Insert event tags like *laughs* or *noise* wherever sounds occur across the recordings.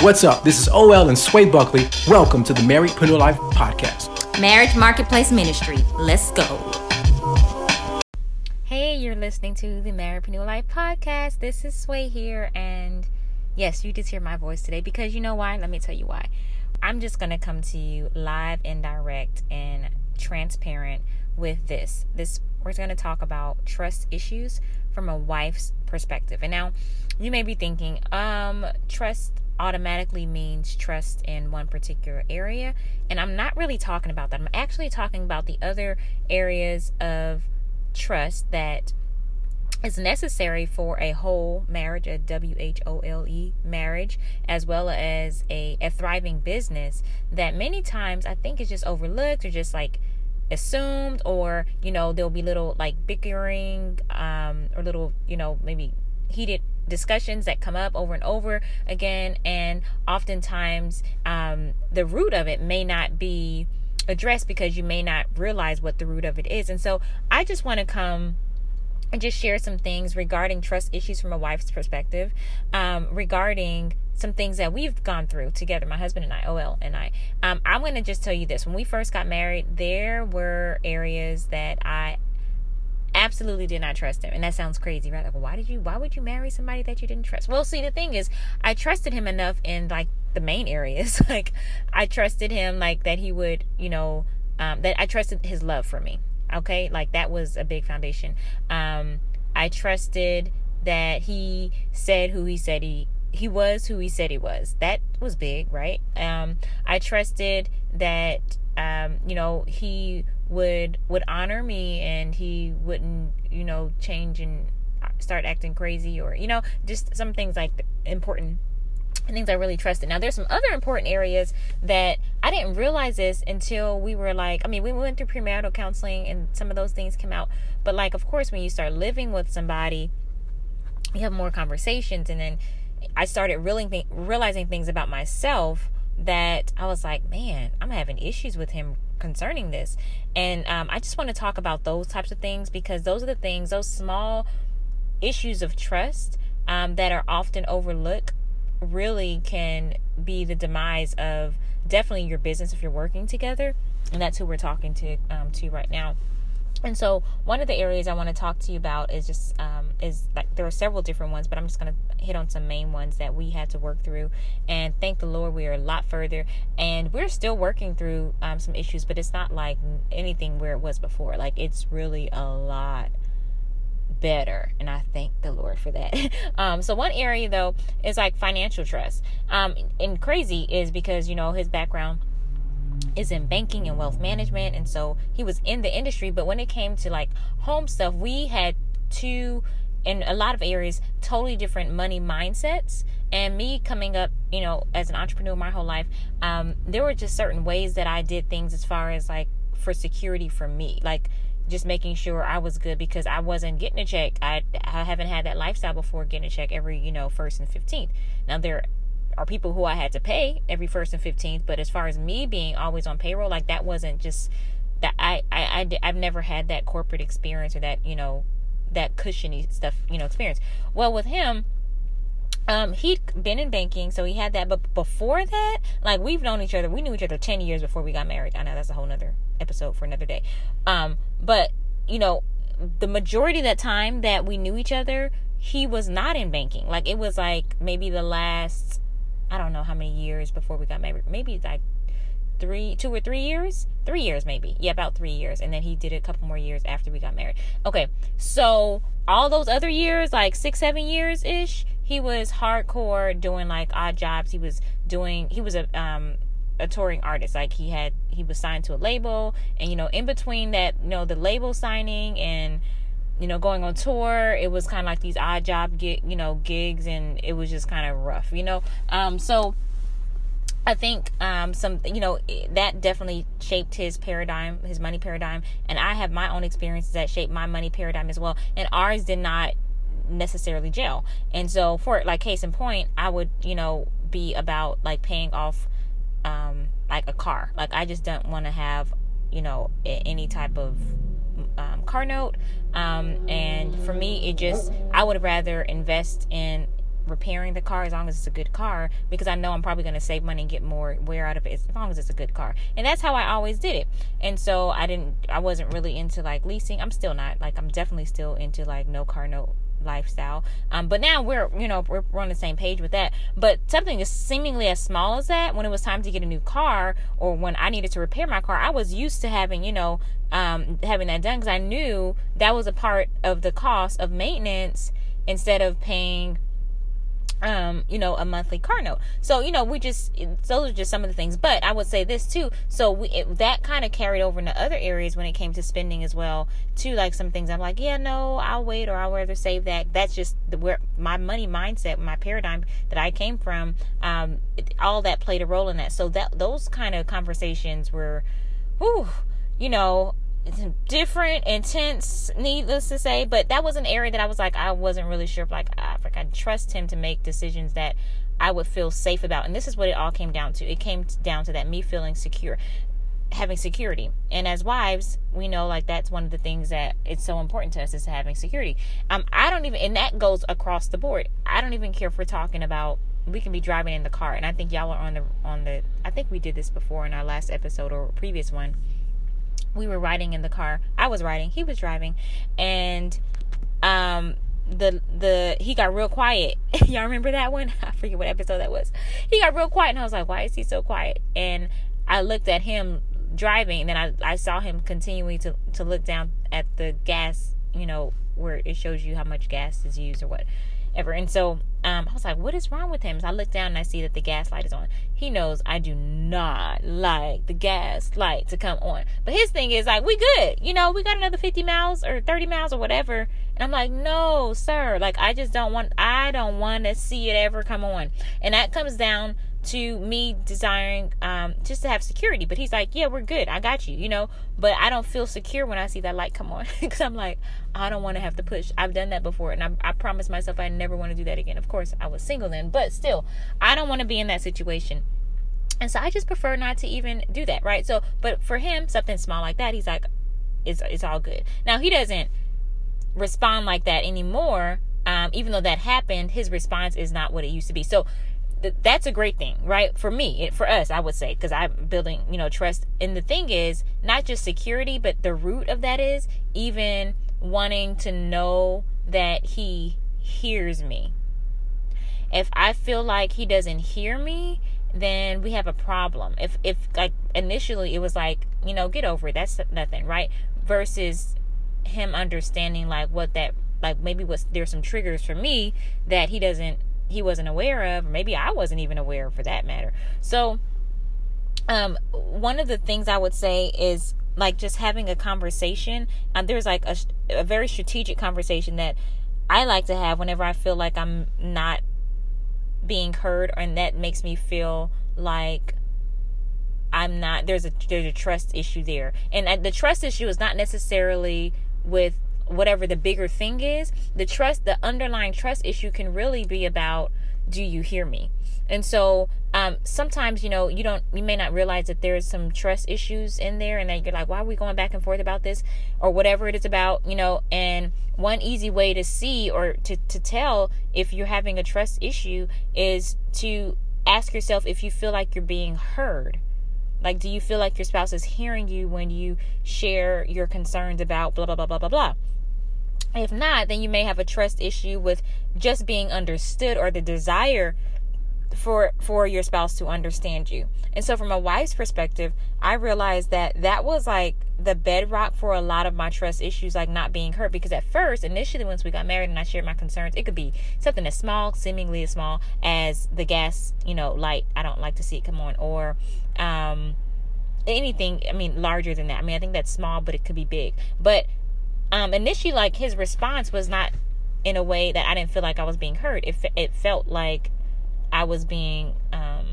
What's up? This is OL and Sway Buckley. Welcome to the Married Marriedpreneur Life Podcast. Marriage Marketplace Ministry. Let's go. Hey, you're listening to the Married Marriedpreneur Life Podcast. This is Sway here, and yes, you just hear my voice today because you know why? Let me tell you why. I'm just gonna come to you live and direct and transparent with this. This we're going to talk about trust issues from a wife's perspective. And now you may be thinking, um, trust automatically means trust in one particular area. And I'm not really talking about that. I'm actually talking about the other areas of trust that is necessary for a whole marriage, a W H O L E marriage, as well as a, a thriving business that many times I think is just overlooked or just like assumed or you know there'll be little like bickering um or little you know maybe heated discussions that come up over and over again and oftentimes um the root of it may not be addressed because you may not realize what the root of it is and so i just want to come and just share some things regarding trust issues from a wife's perspective um, regarding some things that we've gone through together, my husband and I, OL and I. Um, I'm going to just tell you this. When we first got married, there were areas that I absolutely did not trust him. And that sounds crazy, right? Like, why did you, why would you marry somebody that you didn't trust? Well, see, the thing is, I trusted him enough in like the main areas. *laughs* like, I trusted him, like, that he would, you know, um, that I trusted his love for me. Okay. Like, that was a big foundation. Um, I trusted that he said who he said he he was who he said he was. That was big, right? Um, I trusted that um, you know he would would honor me and he wouldn't you know change and start acting crazy or you know just some things like important things I really trusted. Now, there's some other important areas that I didn't realize this until we were like, I mean, we went through premarital counseling and some of those things came out. But, like, of course, when you start living with somebody, you have more conversations and then I started really realizing things about myself that I was like, man, I'm having issues with him concerning this. And um, I just want to talk about those types of things because those are the things, those small issues of trust um, that are often overlooked really can be the demise of definitely your business if you're working together. And that's who we're talking to um, to right now. And so, one of the areas I want to talk to you about is just um, is like there are several different ones, but I'm just going to hit on some main ones that we had to work through. And thank the Lord, we are a lot further, and we're still working through um, some issues, but it's not like anything where it was before. Like it's really a lot better and i thank the lord for that *laughs* um so one area though is like financial trust um and crazy is because you know his background is in banking and wealth management and so he was in the industry but when it came to like home stuff we had two in a lot of areas totally different money mindsets and me coming up you know as an entrepreneur my whole life um, there were just certain ways that i did things as far as like for security for me like just making sure I was good because I wasn't getting a check. I I haven't had that lifestyle before getting a check every, you know, first and 15th. Now there are people who I had to pay every first and 15th. But as far as me being always on payroll, like that wasn't just that I, I, I, I've never had that corporate experience or that, you know, that cushiony stuff, you know, experience. Well, with him, um, he'd been in banking, so he had that. But before that, like we've known each other, we knew each other 10 years before we got married. I know that's a whole nother episode for another day. Um, but, you know, the majority of that time that we knew each other, he was not in banking. Like it was like maybe the last I don't know how many years before we got married. Maybe like three, two or three years. Three years, maybe. Yeah, about three years. And then he did a couple more years after we got married. Okay, so all those other years, like six, seven years ish, he was hardcore doing like odd jobs. He was doing. He was a um a touring artist. Like he had, he was signed to a label, and you know, in between that, you know, the label signing and you know, going on tour, it was kind of like these odd job gig, you know, gigs, and it was just kind of rough, you know. Um, so I think um, some, you know, that definitely shaped his paradigm, his money paradigm. And I have my own experiences that shaped my money paradigm as well. And ours did not necessarily gel. And so, for like case in point, I would, you know, be about like paying off um, like a car. Like I just don't want to have, you know, any type of um, car note. Um, and for me, it just I would rather invest in repairing the car as long as it's a good car because I know I'm probably going to save money and get more wear out of it as long as it's a good car. And that's how I always did it. And so I didn't I wasn't really into like leasing. I'm still not. Like I'm definitely still into like no car note lifestyle. Um, but now we're, you know, we're, we're on the same page with that. But something as seemingly as small as that, when it was time to get a new car or when I needed to repair my car, I was used to having, you know, um, having that done because I knew that was a part of the cost of maintenance instead of paying um you know a monthly car note. So you know we just those are just some of the things. But i would say this too. So we it, that kind of carried over into other areas when it came to spending as well too like some things. I'm like yeah no i'll wait or i'll rather save that. That's just the where my money mindset my paradigm that i came from um it, all that played a role in that. So that those kind of conversations were whew, you know different, intense, needless to say. But that was an area that I was like, I wasn't really sure if like I, I trust him to make decisions that I would feel safe about. And this is what it all came down to. It came down to that me feeling secure, having security. And as wives, we know like that's one of the things that it's so important to us is having security. Um, I don't even, and that goes across the board. I don't even care if we're talking about we can be driving in the car and i think y'all are on the on the i think we did this before in our last episode or previous one we were riding in the car. I was riding, he was driving, and um the the he got real quiet. *laughs* Y'all remember that one? *laughs* I forget what episode that was. He got real quiet and I was like, "Why is he so quiet?" And I looked at him driving and then I I saw him continuing to to look down at the gas, you know, where it shows you how much gas is used or what ever. And so um, I was like, what is wrong with him? So I look down and I see that the gas light is on. He knows I do not like the gas light to come on. But his thing is like, we good. You know, we got another 50 miles or 30 miles or whatever. And I'm like, no, sir. Like, I just don't want, I don't want to see it ever come on. And that comes down to me desiring um, just to have security. But he's like, yeah, we're good. I got you, you know. But I don't feel secure when I see that light come on *laughs* because I'm like, I don't want to have to push. I've done that before, and I, I promised myself I never want to do that again. Of course, I was single then, but still, I don't want to be in that situation. And so I just prefer not to even do that, right? So, but for him, something small like that, he's like, it's it's all good. Now he doesn't respond like that anymore. Um, even though that happened, his response is not what it used to be. So that's a great thing, right? For me, for us, I would say, because I'm building, you know, trust. And the thing is, not just security, but the root of that is even wanting to know that he hears me. If I feel like he doesn't hear me, then we have a problem. If if like initially it was like, you know, get over it. That's nothing, right? Versus him understanding like what that like maybe was there's some triggers for me that he doesn't he wasn't aware of, or maybe I wasn't even aware for that matter. So, um, one of the things I would say is like just having a conversation. Um, there's like a, a very strategic conversation that I like to have whenever I feel like I'm not being heard, and that makes me feel like I'm not. There's a there's a trust issue there, and uh, the trust issue is not necessarily with whatever the bigger thing is, the trust, the underlying trust issue can really be about do you hear me? And so um, sometimes, you know, you don't, you may not realize that there's some trust issues in there and that you're like, why are we going back and forth about this or whatever it is about, you know? And one easy way to see or to, to tell if you're having a trust issue is to ask yourself if you feel like you're being heard. Like, do you feel like your spouse is hearing you when you share your concerns about blah, blah, blah, blah, blah, blah? If not, then you may have a trust issue with just being understood or the desire for for your spouse to understand you. And so from a wife's perspective, I realized that that was like the bedrock for a lot of my trust issues like not being heard because at first initially once we got married and I shared my concerns, it could be something as small, seemingly as small as the gas, you know, light. I don't like to see it come on or um anything, I mean larger than that. I mean, I think that's small, but it could be big. But um, initially, like his response was not in a way that I didn't feel like I was being heard. It it felt like I was being um,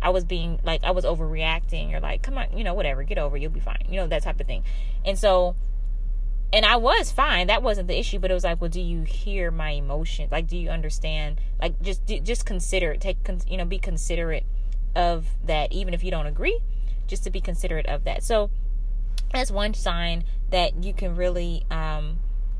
I was being like I was overreacting or like come on, you know, whatever, get over, you'll be fine. You know, that type of thing. And so and I was fine. That wasn't the issue, but it was like, well, do you hear my emotions? Like do you understand? Like just just consider it. Take you know, be considerate of that even if you don't agree, just to be considerate of that. So that's one sign that you can really um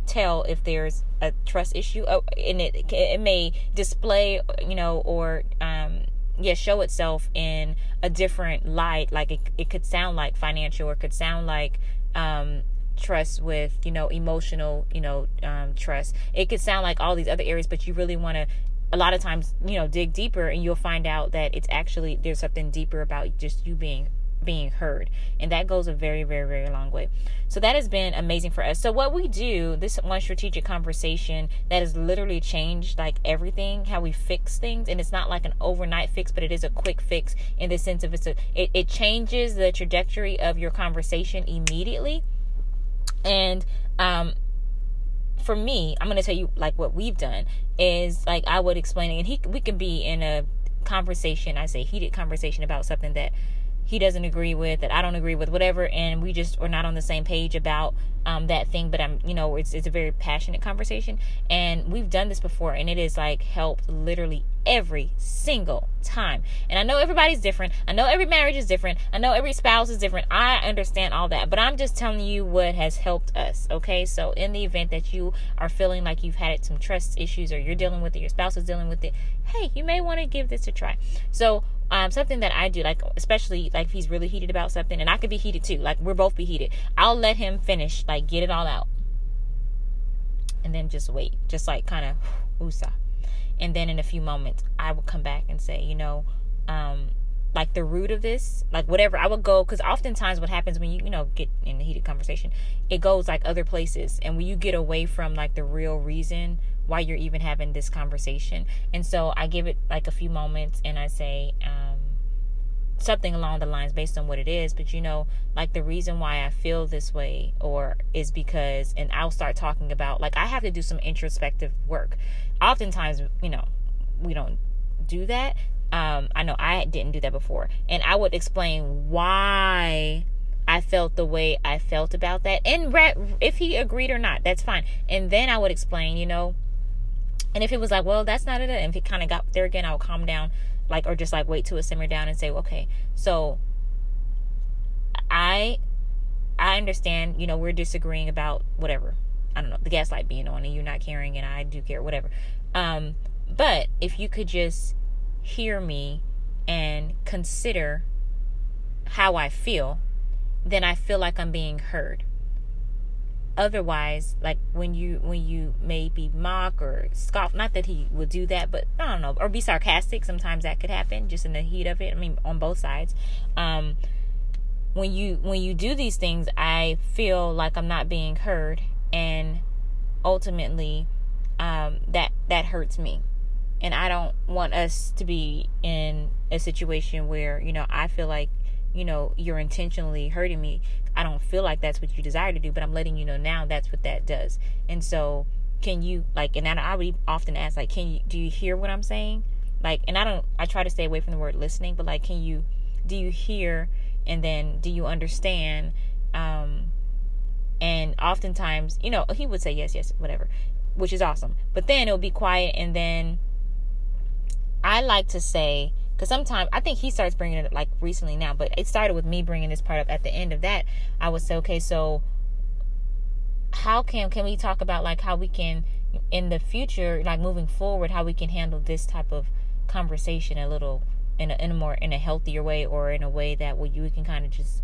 tell if there's a trust issue. Oh, and it it may display you know or um yeah show itself in a different light. Like it, it could sound like financial or could sound like um trust with you know emotional you know um trust. It could sound like all these other areas but you really want to a lot of times you know dig deeper and you'll find out that it's actually there's something deeper about just you being being heard. And that goes a very very very long way. So that has been amazing for us. So what we do this one strategic conversation that has literally changed like everything how we fix things. And it's not like an overnight fix but it is a quick fix in the sense of it's a it, it changes the trajectory of your conversation immediately. And um for me i'm to tell you like what we've done is like i would explain it. And he we can be in a conversation i say heated conversation about something that he doesn't agree with, that I don't agree with, whatever, and we just are not on the same page about um, that thing. But I'm, you know, it's it's a very passionate conversation, and we've done this before, and it is like helped literally every single time. And I know everybody's different. I know every marriage is different. I know every spouse is different. I understand all that, but I'm just telling you what has helped us. Okay, so in the event that you are feeling like you've had some trust issues, or you're dealing with it, your spouse is dealing with it, hey, you may want to give this a try. So um, something that I do, like especially like if he's really heated about something, and I could be heated too. Like we're both be heated. I'll let him finish, like get it all out, and then just wait, just like kind of USA. And then in a few moments, I will come back and say, you know, um, like the root of this, like whatever. I would go because oftentimes what happens when you you know get in a heated conversation, it goes like other places, and when you get away from like the real reason why you're even having this conversation. And so I give it like a few moments and I say um, something along the lines based on what it is. But you know, like the reason why I feel this way or is because, and I'll start talking about like I have to do some introspective work. Oftentimes, you know, we don't do that. Um, I know I didn't do that before. And I would explain why I felt the way I felt about that. And if he agreed or not, that's fine. And then I would explain, you know, and if it was like, well, that's not it, and if it kind of got there again, I would calm down, like, or just like wait till it simmer down and say, okay, so I, I understand, you know, we're disagreeing about whatever. I don't know, the gaslight being on and you're not caring and I do care, whatever. Um, but if you could just hear me and consider how I feel, then I feel like I'm being heard otherwise like when you when you maybe mock or scoff not that he would do that but i don't know or be sarcastic sometimes that could happen just in the heat of it i mean on both sides. Um when you when you do these things i feel like i'm not being heard and ultimately um that that hurts me. And i don't want us to be in a situation where you know i feel like you know you're intentionally hurting me I don't feel like that's what you desire to do, but I'm letting you know now that's what that does. And so, can you like? And I would often ask, like, can you do you hear what I'm saying? Like, and I don't. I try to stay away from the word listening, but like, can you? Do you hear? And then, do you understand? Um, and oftentimes, you know, he would say yes, yes, whatever, which is awesome. But then it'll be quiet, and then I like to say because sometimes I think he starts bringing it like recently now, but it started with me bringing this part up. At the end of that, I would say, okay, so how can can we talk about like how we can in the future, like moving forward, how we can handle this type of conversation a little in a, in a more in a healthier way, or in a way that where you can kind of just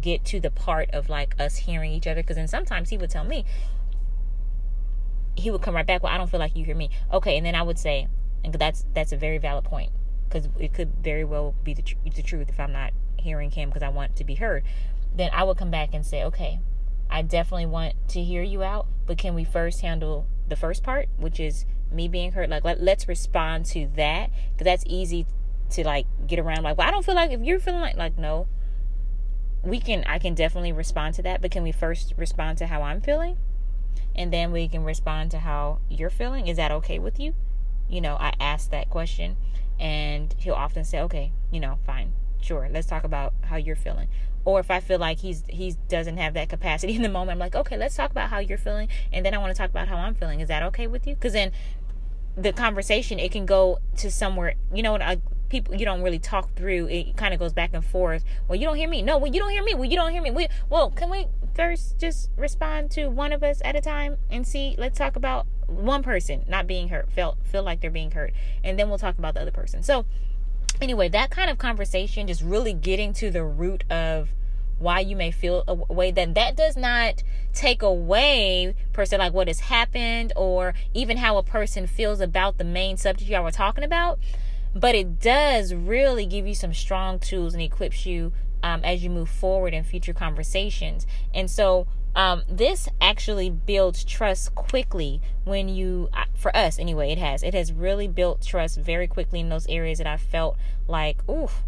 get to the part of like us hearing each other. Because then sometimes he would tell me, he would come right back. Well, I don't feel like you hear me. Okay, and then I would say, and that's that's a very valid point because it could very well be the, tr- the truth if I'm not hearing him because I want to be heard, then I would come back and say, okay, I definitely want to hear you out, but can we first handle the first part, which is me being heard? Like, let, let's respond to that because that's easy to like get around. Like, well, I don't feel like if you're feeling like, like, no, we can, I can definitely respond to that, but can we first respond to how I'm feeling? And then we can respond to how you're feeling. Is that okay with you? You know, I asked that question and he'll often say, "Okay, you know, fine, sure, let's talk about how you're feeling." Or if I feel like he's he doesn't have that capacity *laughs* in the moment, I'm like, "Okay, let's talk about how you're feeling, and then I want to talk about how I'm feeling. Is that okay with you?" Because then the conversation it can go to somewhere you know people you don't really talk through it kind of goes back and forth well you don't hear me no well you don't hear me well you don't hear me we, well can we first just respond to one of us at a time and see let's talk about one person not being hurt feel feel like they're being hurt and then we'll talk about the other person. So anyway that kind of conversation just really getting to the root of why you may feel a way that that does not take away per se like what has happened or even how a person feels about the main subject y'all were talking about but it does really give you some strong tools and equips you um, as you move forward in future conversations. And so um, this actually builds trust quickly when you uh, for us anyway it has it has really built trust very quickly in those areas that i felt like oof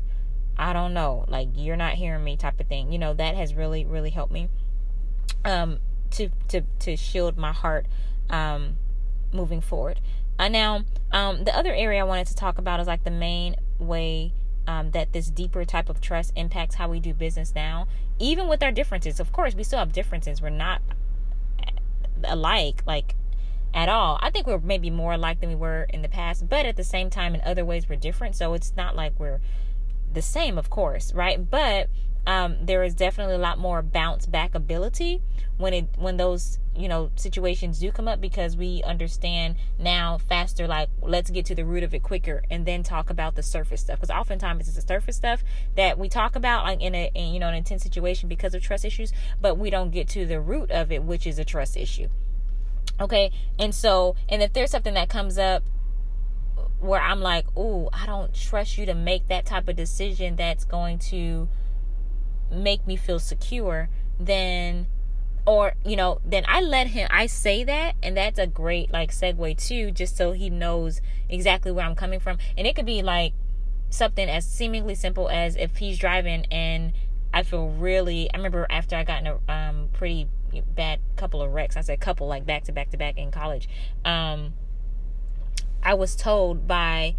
I don't know, like you're not hearing me type of thing. You know, that has really, really helped me um to to to shield my heart um moving forward. Uh, now, um the other area I wanted to talk about is like the main way um, that this deeper type of trust impacts how we do business now, even with our differences. Of course, we still have differences. We're not alike, like at all. I think we're maybe more alike than we were in the past, but at the same time, in other ways, we're different. So it's not like we're the same, of course, right? But um, there is definitely a lot more bounce back ability when it when those you know situations do come up because we understand now faster like let's get to the root of it quicker and then talk about the surface stuff. Because oftentimes it's the surface stuff that we talk about like in a in, you know an intense situation because of trust issues but we don't get to the root of it which is a trust issue. Okay? And so and if there's something that comes up where I'm like, "Ooh, I don't trust you to make that type of decision that's going to make me feel secure," then or you know, then I let him I say that and that's a great like segue too just so he knows exactly where I'm coming from. And it could be like something as seemingly simple as if he's driving and I feel really I remember after I got in a um pretty bad couple of wrecks. I said couple like back to back to back in college. Um I was told by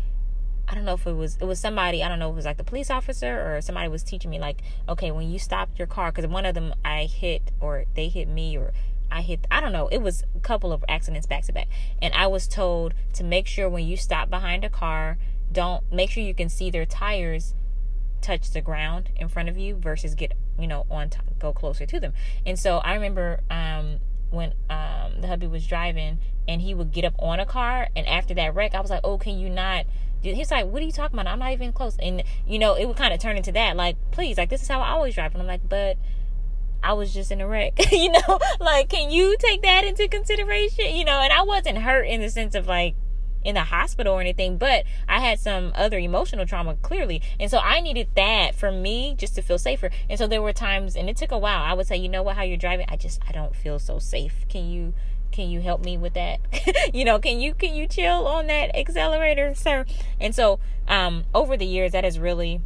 I don't know if it was it was somebody I don't know if it was like the police officer or somebody was teaching me like okay when you stop your car because one of them I hit or they hit me or I hit I don't know it was a couple of accidents back to back. And I was told to make sure when you stop behind a car don't make sure you can see their tires touch the ground in front of you versus get you know on top, go closer to them. And so I remember um when um the hubby was driving and he would get up on a car and after that wreck I was like, Oh, can you not he's like, What are you talking about? I'm not even close and you know, it would kinda turn into that, like, please, like this is how I always drive and I'm like, but I was just in a wreck, *laughs* you know, like can you take that into consideration? You know, and I wasn't hurt in the sense of like in the hospital or anything, but I had some other emotional trauma clearly. And so I needed that for me just to feel safer. And so there were times and it took a while. I would say, "You know what? How you're driving, I just I don't feel so safe. Can you can you help me with that? *laughs* you know, can you can you chill on that accelerator, sir?" And so um over the years that has really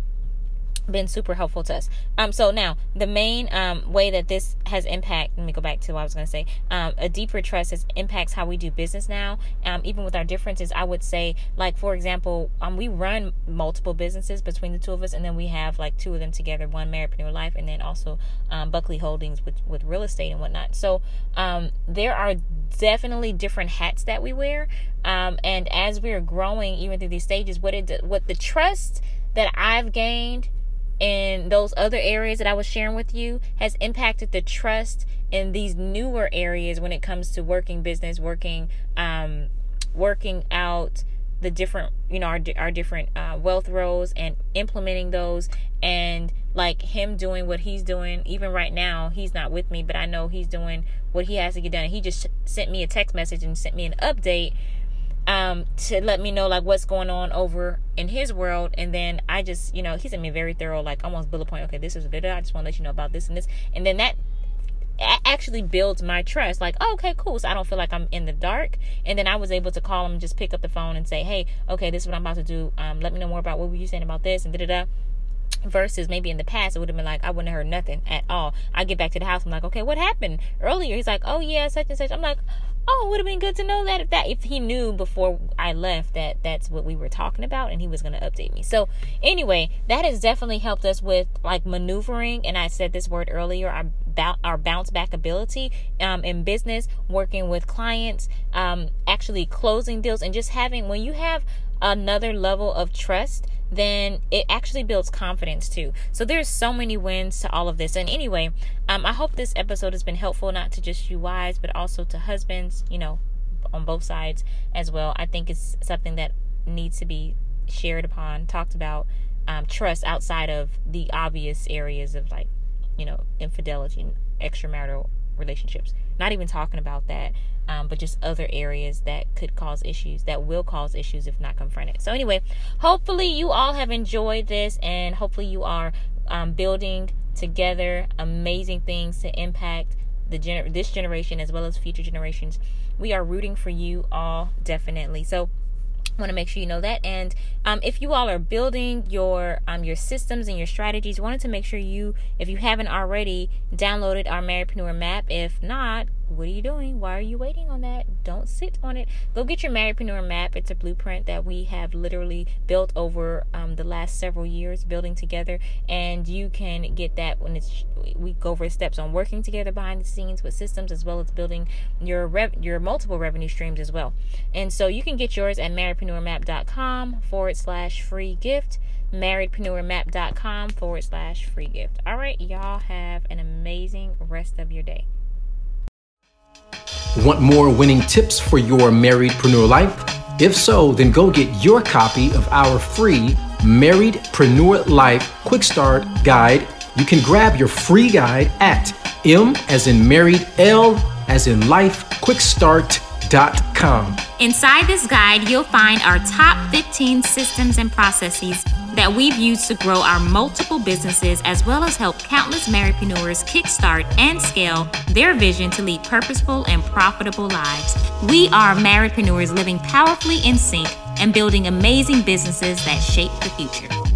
been super helpful to us. Um, so now the main um, way that this has impact. Let me go back to what I was going to say. Um, a deeper trust has impacts how we do business now. Um, even with our differences, I would say, like for example, um, we run multiple businesses between the two of us, and then we have like two of them together. One Marriedpreneur Life, and then also um, Buckley Holdings with with real estate and whatnot. So um, there are definitely different hats that we wear. Um, and as we are growing, even through these stages, what it what the trust that I've gained in those other areas that I was sharing with you has impacted the trust in these newer areas when it comes to working business, working, um, working out the different, you know, our, our different uh, wealth roles and implementing those and like him doing what he's doing. Even right now he's not with me but i know he's doing what he has to get done. He just sent me a text message and sent me an update um, to let me know like what's going on over in his world. And then i just you know he sent me very thorough like almost bullet point okay this is bit i just want to let you know about this and this. And then that actually builds my trust. Like oh, okay cool. So i don't feel like i'm in the dark. And then i was able to call him just pick up the phone and say hey okay this is what i'm about to do. Um, let me know more about what were you saying about this and da da da. Versus maybe in the past it would have been like I wouldn't have heard nothing at all. I get back to the house, I'm like, okay, what happened? Earlier? He's like, oh yeah, such and such. I'm like, oh, it would have been good to know that if that if he knew before I left that that's what we were talking about and he was going to update me. So anyway, that has definitely helped us with like maneuvering. And I said this word earlier, our our bounce back ability um, in business, working with clients, um, actually closing deals, and just having when you have another level of trust then it actually builds confidence too. So there's so many wins to all of this. And anyway, um, I hope this episode has been helpful not to just you wives, but also to husbands, you know, on both sides as well. I think it's something that needs to be shared upon, talked about, um, trust outside of the obvious areas of like, you know, infidelity, and extramarital relationships. Not even talking about that, um, but just other areas that could cause issues, that will cause issues if not confronted. So, anyway, hopefully you all have enjoyed this, and hopefully you are um, building together amazing things to impact the gener- this generation as well as future generations. We are rooting for you all, definitely. So, want to make sure you know that. And um, if you all are building your um, your systems and your strategies wanted to make sure you if you haven't already downloaded our marriedpreneur map. If not what are you doing? Why are you waiting on that? Don't sit on it. Go get your Marriedpreneur map. It's a blueprint that we have literally built over um, the last several years, building together, and you can get that when it's we go over steps on working together behind the scenes with systems as well as building your rev- your multiple revenue streams as well. And so you can get yours at marriedpreneurmap.com forward slash free gift marriedpreneurmap.com forward slash free gift. All right, y'all have an amazing rest of your day. Want more winning tips for your marriedpreneur life? If so, then go get your copy of our free Marriedpreneur Life Quick Start Guide. You can grab your free guide at M as in married, L as in life, quickstart.com. Inside this guide, you'll find our top 15 systems and processes that we've used to grow our multiple businesses as well as help countless marriedpreneurs kickstart and scale their vision to lead purposeful and profitable lives. We are marriedpreneurs living powerfully in sync and building amazing businesses that shape the future.